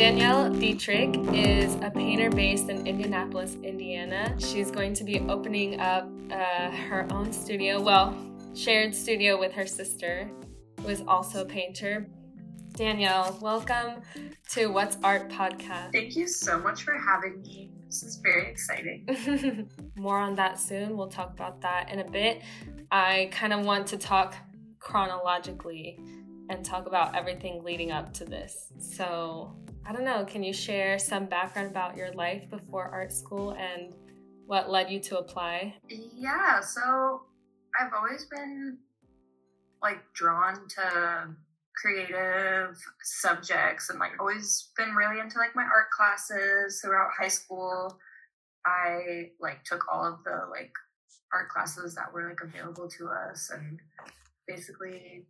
Danielle Diedrich is a painter based in Indianapolis, Indiana. She's going to be opening up uh, her own studio, well, shared studio with her sister, who is also a painter. Danielle, welcome to What's Art podcast. Thank you so much for having me. This is very exciting. More on that soon. We'll talk about that in a bit. I kind of want to talk chronologically and talk about everything leading up to this. So, I don't know, can you share some background about your life before art school and what led you to apply? Yeah, so I've always been like drawn to creative subjects and like always been really into like my art classes throughout high school. I like took all of the like art classes that were like available to us and basically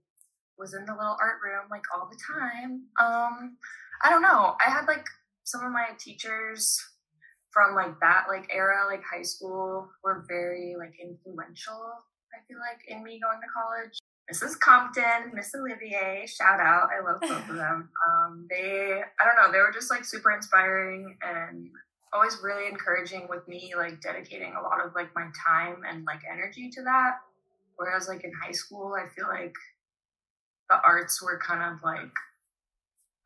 was in the little art room like all the time. Um I don't know. I had like some of my teachers from like that like era like high school were very like influential I feel like in me going to college Mrs. Compton, Miss Olivier, shout out. I love both of them. Um, they, I don't know, they were just like super inspiring and always really encouraging with me, like dedicating a lot of like my time and like energy to that. Whereas like in high school, I feel like the arts were kind of like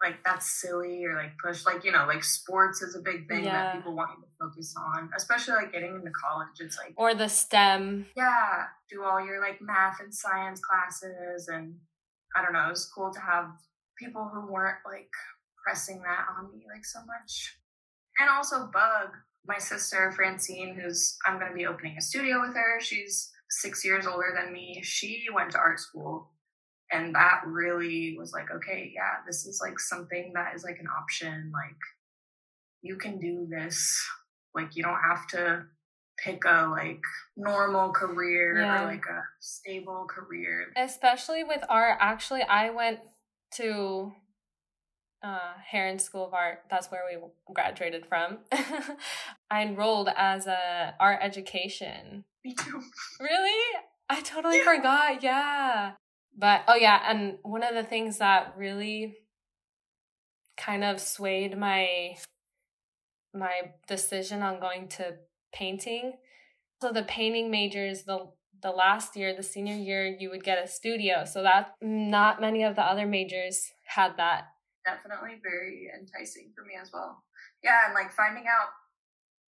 like that's silly or like push like you know like sports is a big thing yeah. that people want you to focus on especially like getting into college it's like or the stem yeah do all your like math and science classes and i don't know it's cool to have people who weren't like pressing that on me like so much and also bug my sister francine who's i'm going to be opening a studio with her she's six years older than me she went to art school and that really was like okay yeah this is like something that is like an option like you can do this like you don't have to pick a like normal career yeah. or like a stable career especially with art actually i went to uh, Herron School of Art. That's where we graduated from. I enrolled as a art education. Me too. Really? I totally yeah. forgot. Yeah. But oh yeah, and one of the things that really kind of swayed my my decision on going to painting. So the painting majors the the last year, the senior year, you would get a studio. So that not many of the other majors had that. Definitely very enticing for me as well. Yeah, and like finding out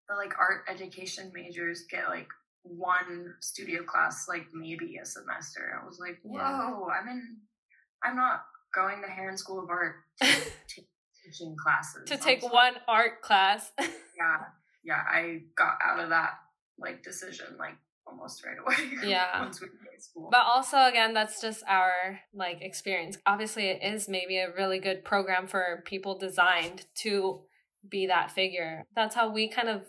the like art education majors get like one studio class like maybe a semester. I was like, whoa, yeah. I'm in I'm not going to Herron School of Art to teaching classes. To take one art class. yeah. Yeah. I got out of that like decision like almost right away. Yeah. once we school. But also again, that's just our like experience. Obviously it is maybe a really good program for people designed to be that figure. That's how we kind of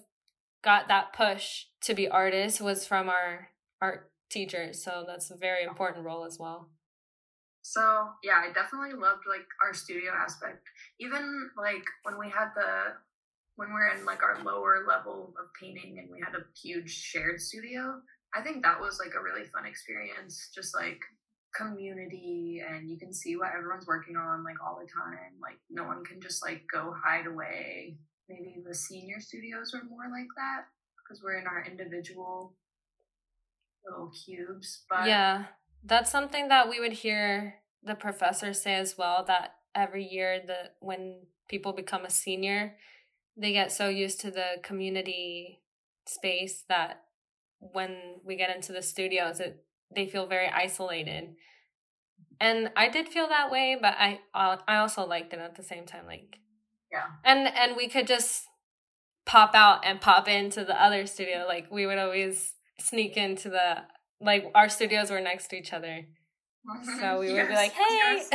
got that push to be artists was from our art teachers. So that's a very important role as well. So yeah, I definitely loved like our studio aspect. Even like when we had the when we're in like our lower level of painting and we had a huge shared studio, I think that was like a really fun experience. Just like community and you can see what everyone's working on like all the time. Like no one can just like go hide away maybe the senior studios are more like that because we're in our individual little cubes. But yeah, that's something that we would hear the professor say as well. That every year, the when people become a senior, they get so used to the community space that when we get into the studios, it they feel very isolated. And I did feel that way, but I uh, I also liked it at the same time. Like yeah. And and we could just pop out and pop into the other studio. Like we would always sneak into the like our studios were next to each other. So we yes, would be like, hey yes,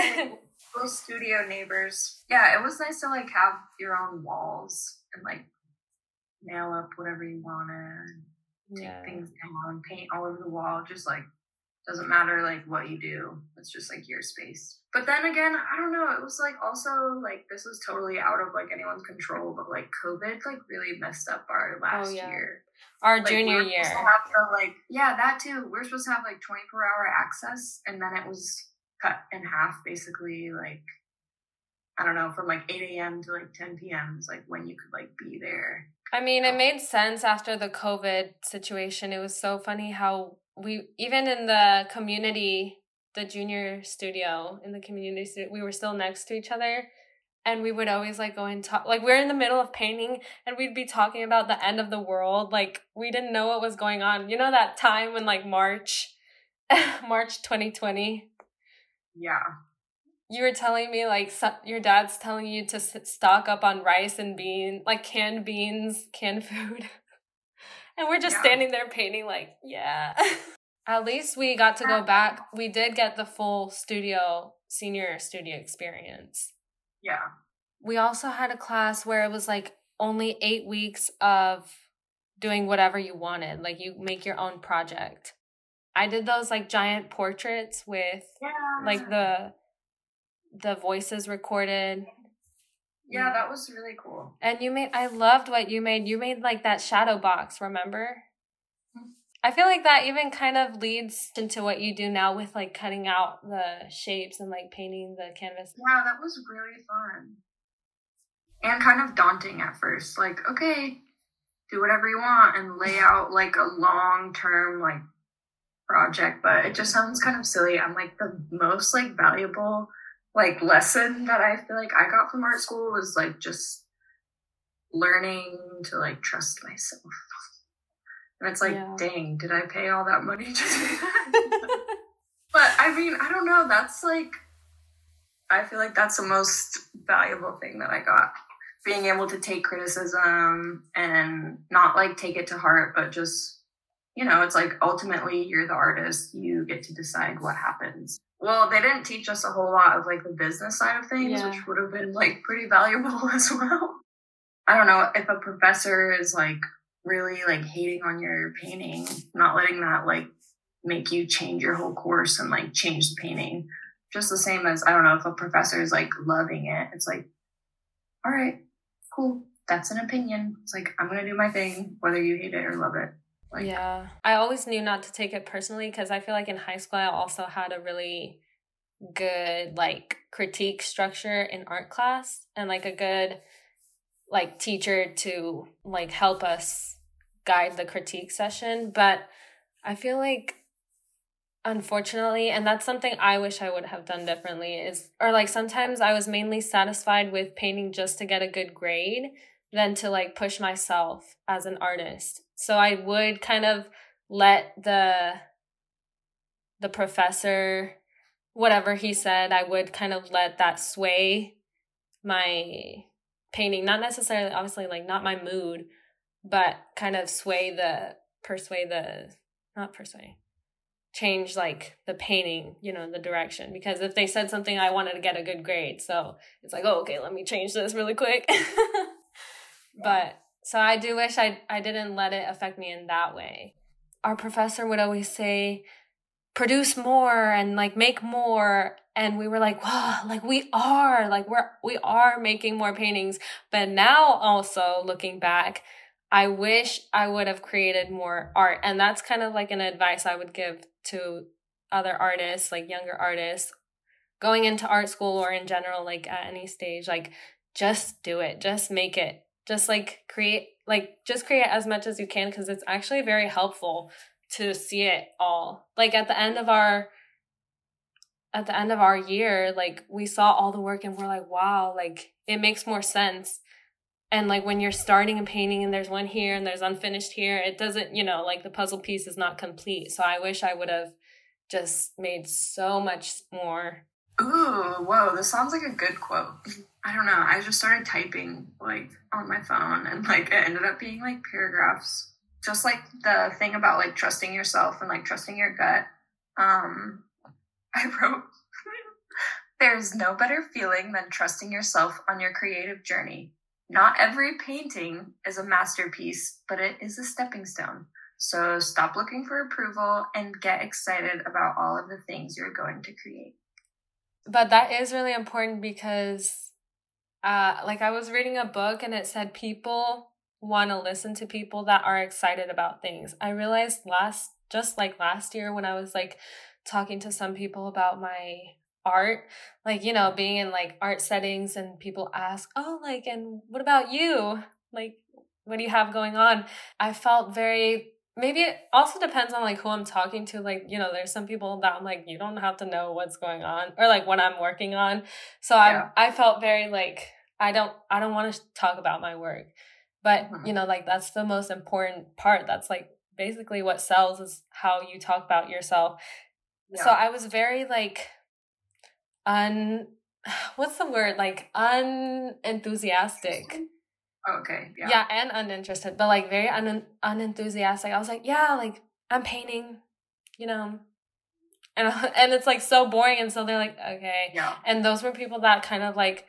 studio neighbors. Yeah, it was nice to like have your own walls and like nail up whatever you wanted. Take yeah. things down, paint all over the wall, just like doesn't matter like what you do it's just like your space but then again i don't know it was like also like this was totally out of like anyone's control but like covid like really messed up our oh, last oh, yeah. year our like, junior we year to like yeah that too we're supposed to have like 24 hour access and then it was cut in half basically like I don't know, from like 8 a.m. to like 10 p.m. is like when you could like be there. I mean, it made sense after the COVID situation. It was so funny how we, even in the community, the junior studio, in the community studio, we were still next to each other. And we would always like go and talk, like, we're in the middle of painting and we'd be talking about the end of the world. Like, we didn't know what was going on. You know, that time when like March, March 2020? Yeah you were telling me like so, your dad's telling you to stock up on rice and bean like canned beans canned food and we're just yeah. standing there painting like yeah at least we got to go back we did get the full studio senior studio experience yeah we also had a class where it was like only eight weeks of doing whatever you wanted like you make your own project i did those like giant portraits with yeah. like the the voices recorded. Yeah, that was really cool. And you made I loved what you made. You made like that shadow box, remember? Mm-hmm. I feel like that even kind of leads into what you do now with like cutting out the shapes and like painting the canvas. Yeah, that was really fun. And kind of daunting at first. Like, okay, do whatever you want and lay out like a long term like project, but it just sounds kind of silly. I'm like the most like valuable like lesson that I feel like I got from art school was like just learning to like trust myself. And it's like, yeah. dang, did I pay all that money just But I mean, I don't know. That's like, I feel like that's the most valuable thing that I got. Being able to take criticism and not like take it to heart, but just, you know, it's like ultimately you're the artist. You get to decide what happens well, they didn't teach us a whole lot of like the business side of things, yeah. which would have been like pretty valuable as well. I don't know if a professor is like really like hating on your painting, not letting that like make you change your whole course and like change the painting. Just the same as I don't know if a professor is like loving it, it's like, all right, cool, that's an opinion. It's like I'm gonna do my thing, whether you hate it or love it. Yeah. I always knew not to take it personally because I feel like in high school I also had a really good like critique structure in art class and like a good like teacher to like help us guide the critique session but i feel like unfortunately and that's something i wish i would have done differently is or like sometimes i was mainly satisfied with painting just to get a good grade than to like push myself as an artist so I would kind of let the the professor whatever he said, I would kind of let that sway my painting, not necessarily obviously like not my mood, but kind of sway the persuade the not persuade change like the painting, you know, the direction. Because if they said something, I wanted to get a good grade. So it's like, oh, okay, let me change this really quick. but so I do wish I I didn't let it affect me in that way. Our professor would always say, produce more and like make more. And we were like wow like we are like we're we are making more paintings. But now also looking back i wish i would have created more art. And that's kind of like an advice i would give to other artists like younger artists going into art school or in general like at any stage like just do it. Just make it just like create like just create as much as you can because it's actually very helpful to see it all. Like at the end of our at the end of our year like we saw all the work and we're like wow like it makes more sense. And like when you're starting a painting and there's one here and there's unfinished here it doesn't you know like the puzzle piece is not complete. So i wish i would have just made so much more ooh whoa this sounds like a good quote I don't know. I just started typing like on my phone and like it ended up being like paragraphs. Just like the thing about like trusting yourself and like trusting your gut. Um I wrote There's no better feeling than trusting yourself on your creative journey. Not every painting is a masterpiece, but it is a stepping stone. So stop looking for approval and get excited about all of the things you're going to create. But that is really important because uh, like I was reading a book and it said people want to listen to people that are excited about things. I realized last, just like last year when I was like talking to some people about my art like you know being in like art settings and people ask oh like and what about you like what do you have going on i felt very maybe it also depends on like who i'm talking to like you know there's some people that i'm like you don't have to know what's going on or like what i'm working on. So yeah. i i felt very like i don't i don't want to talk about my work. But mm-hmm. you know like that's the most important part. That's like basically what sells is how you talk about yourself. Yeah. so i was very like un what's the word? Like unenthusiastic okay yeah. yeah and uninterested but like very un- unenthusiastic i was like yeah like i'm painting you know and and it's like so boring and so they're like okay yeah and those were people that kind of like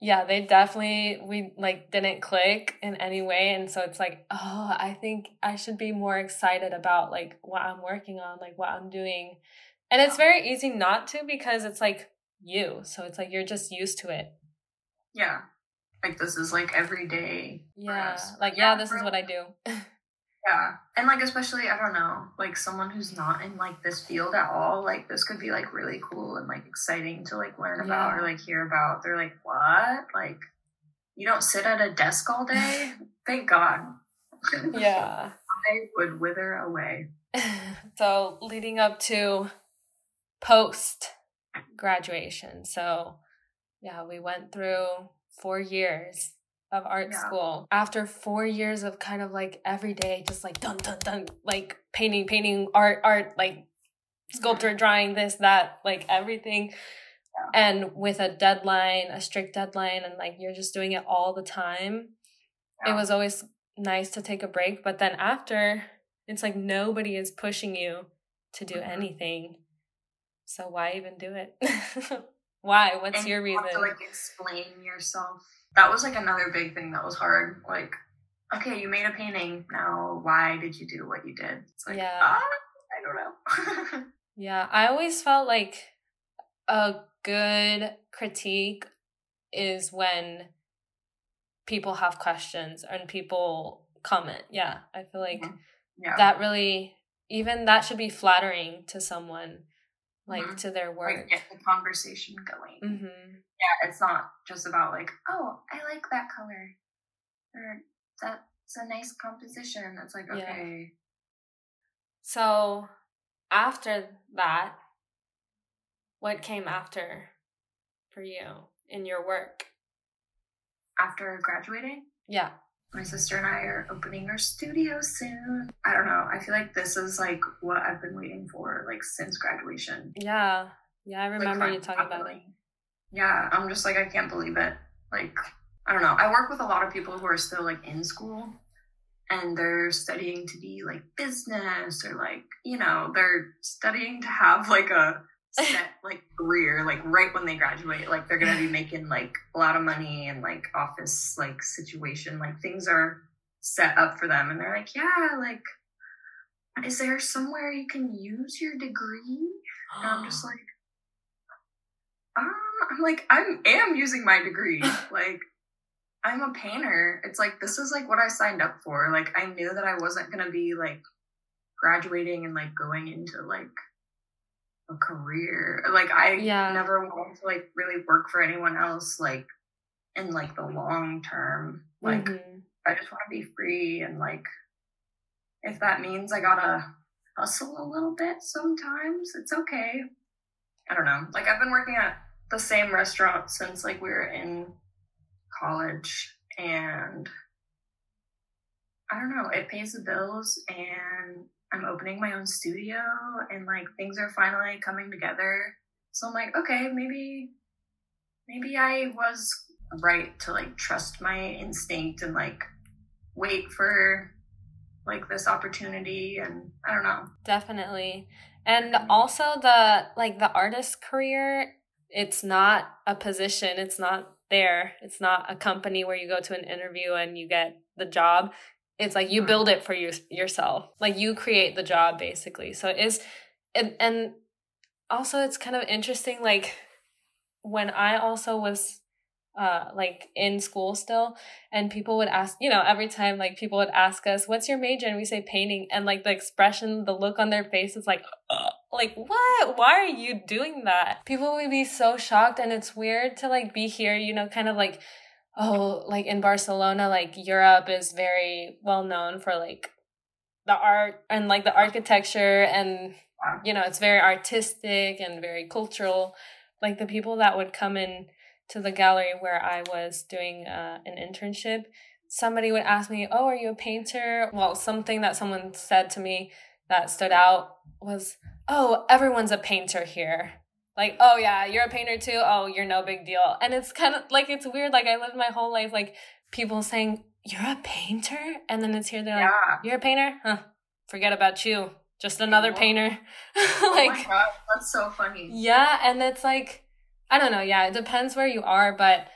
yeah they definitely we like didn't click in any way and so it's like oh i think i should be more excited about like what i'm working on like what i'm doing and it's very easy not to because it's like you. So it's like you're just used to it. Yeah. Like this is like every day. Yeah. Like, yeah, yeah this is what I do. yeah. And like, especially, I don't know, like someone who's not in like this field at all, like this could be like really cool and like exciting to like learn about yeah. or like hear about. They're like, what? Like, you don't sit at a desk all day? Thank God. yeah. I would wither away. so, leading up to post graduation. So, yeah, we went through four years of art yeah. school. After four years of kind of like every day, just like dun dun dun, like painting, painting, art, art, like sculpture, mm-hmm. drawing, this, that, like everything. Yeah. And with a deadline, a strict deadline, and like you're just doing it all the time, yeah. it was always nice to take a break. But then after, it's like nobody is pushing you to do mm-hmm. anything. So why even do it? why? What's and your you reason? to like explain yourself. That was like another big thing that was hard. Like, okay, you made a painting. Now, why did you do what you did? It's like, yeah, ah, I don't know. yeah, I always felt like a good critique is when people have questions and people comment. Yeah, I feel like mm-hmm. yeah. that really even that should be flattering to someone like mm-hmm. to their work. Like get the conversation going. Mm-hmm. Yeah, it's not just about like, oh, I like that color, or that's a nice composition. It's like okay. Yeah. So after that, what came after for you in your work? After graduating? Yeah my sister and I are opening our studio soon. I don't know. I feel like this is like what I've been waiting for like since graduation. Yeah. Yeah, I remember like, you talking about it. Yeah, I'm just like I can't believe it. Like I don't know. I work with a lot of people who are still like in school and they're studying to be like business or like, you know, they're studying to have like a set like career like right when they graduate like they're gonna be making like a lot of money and like office like situation like things are set up for them. And they're like yeah like is there somewhere you can use your degree? And i'm just like um i'm like i'm am using my degree. Like i'm a painter. It's like this is like what i signed up for. Like i knew that i wasn't gonna be like graduating and like going into like a career. Like I yeah. never wanted to like really work for anyone else like in like the long term. Like mm-hmm. I just want to be free and like if that means I gotta hustle a little bit sometimes, it's okay. I don't know. Like I've been working at the same restaurant since like we were in college and I don't know, it pays the bills and I'm opening my own studio and like things are finally coming together. So I'm like, okay, maybe maybe I was right to like trust my instinct and like wait for like this opportunity and I don't know. Definitely. And also the like the artist career, it's not a position, it's not there. It's not a company where you go to an interview and you get the job it's like you build it for you yourself like you create the job basically so it is and, and also it's kind of interesting like when i also was uh like in school still and people would ask you know every time like people would ask us what's your major and we say painting and like the expression the look on their face is like uh, Like, what? Why are you doing that? People would be so shocked, and it's weird to like be here, you know, kind of like, oh, like in Barcelona, like Europe is very well known for like the art and like the architecture, and you know, it's very artistic and very cultural. Like the people that would come in to the gallery where I was doing uh, an internship, somebody would ask me, Oh, are you a painter? Well, something that someone said to me that stood out was, Oh, everyone's a painter here. Like, oh yeah, you're a painter too. Oh, you're no big deal. And it's kind of like, it's weird. Like, I lived my whole life, like, people saying, You're a painter? And then it's here, they're yeah. like, You're a painter? Huh, forget about you. Just another painter. like, oh my God, that's so funny. Yeah. And it's like, I don't know. Yeah, it depends where you are. But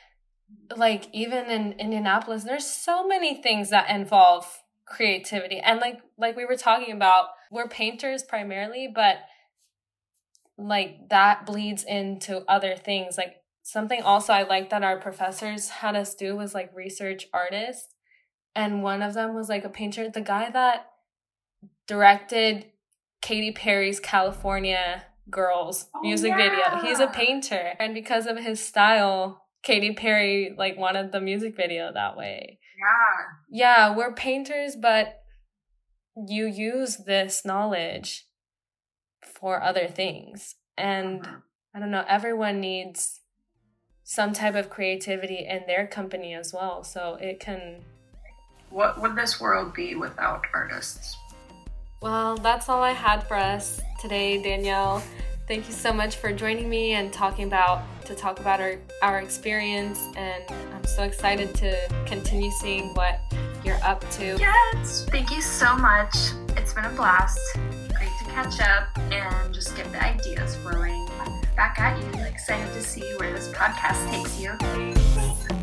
like, even in Indianapolis, there's so many things that involve creativity. And like, like we were talking about, we're painters primarily, but like that bleeds into other things. Like something also I like that our professors had us do was like research artists. And one of them was like a painter. The guy that directed Katy Perry's California Girls oh, music yeah. video. He's a painter. And because of his style, Katy Perry like wanted the music video that way. Yeah. Yeah, we're painters, but you use this knowledge for other things. And mm-hmm. I don't know, everyone needs some type of creativity in their company as well. So it can. What would this world be without artists? Well, that's all I had for us today, Danielle. Thank you so much for joining me and talking about to talk about our, our experience and I'm so excited to continue seeing what you're up to. Yes, thank you so much. It's been a blast. Catch up and just get the ideas flowing back at you. Excited to see where this podcast takes you.